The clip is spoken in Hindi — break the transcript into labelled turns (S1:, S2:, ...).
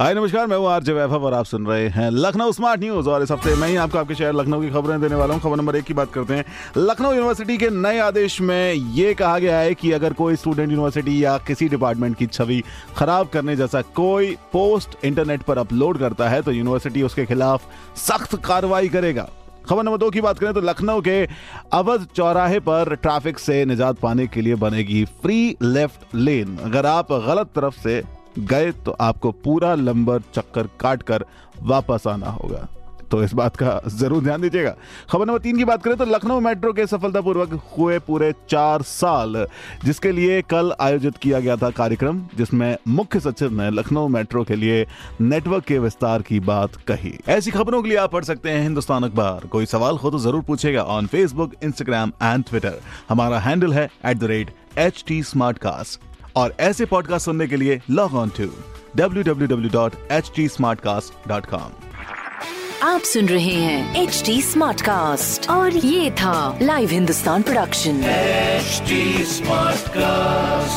S1: हाय, नमस्कार, मैं हूँ आरजे वैभव और आप सुन रहे हैं लखनऊ स्मार्ट न्यूज़। और इस हफ़्ते मैं ही आपको आपके शहर लखनऊ की खबरें देने वाला हूँ। खबर नंबर एक की बात करते हैं। लखनऊ यूनिवर्सिटी के नए आदेश में ये कहा गया है कि अगर कोई स्टूडेंट यूनिवर्सिटी या किसी डिपार्टमेंट की छवि खराब करने जैसा कोई पोस्ट इंटरनेट पर अपलोड करता है तो यूनिवर्सिटी उसके खिलाफ सख्त कार्रवाई करेगा। खबर नंबर दो की बात करें तो लखनऊ के अवध चौराहे पर ट्रैफ़िक से निजात पाने के लिए बनेगी फ्री लेफ़्ट लेन। अगर आप गलत तरफ़ से गए तो आपको पूरा लंबर चक्कर काट कर वापस आना होगा। तो इस बात का ज़रूर ध्यान दीजिएगा। खबर नंबर तीन की बात करें तो लखनऊ मेट्रो के सफलतापूर्वक हुए पूरे चार साल, जिसके लिए कल आयोजित किया गया था कार्यक्रम, जिसमें मुख्य सचिव ने लखनऊ मेट्रो के लिए नेटवर्क के विस्तार की बात कही। ऐसी खबरों के लिए आप पढ़ सकते हैं हिंदुस्तान अखबार। कोई सवाल हो तो ज़रूर पूछेगा on Facebook Instagram and Twitter हमारा हैंडल है at the rate H T और ऐसे पॉडकास्ट सुनने के लिए लॉग ऑन टू कॉम
S2: आप सुन रहे हैं एच टी स्मार्ट कास्ट और ये था live Hindustan production
S3: H smart Smartcast.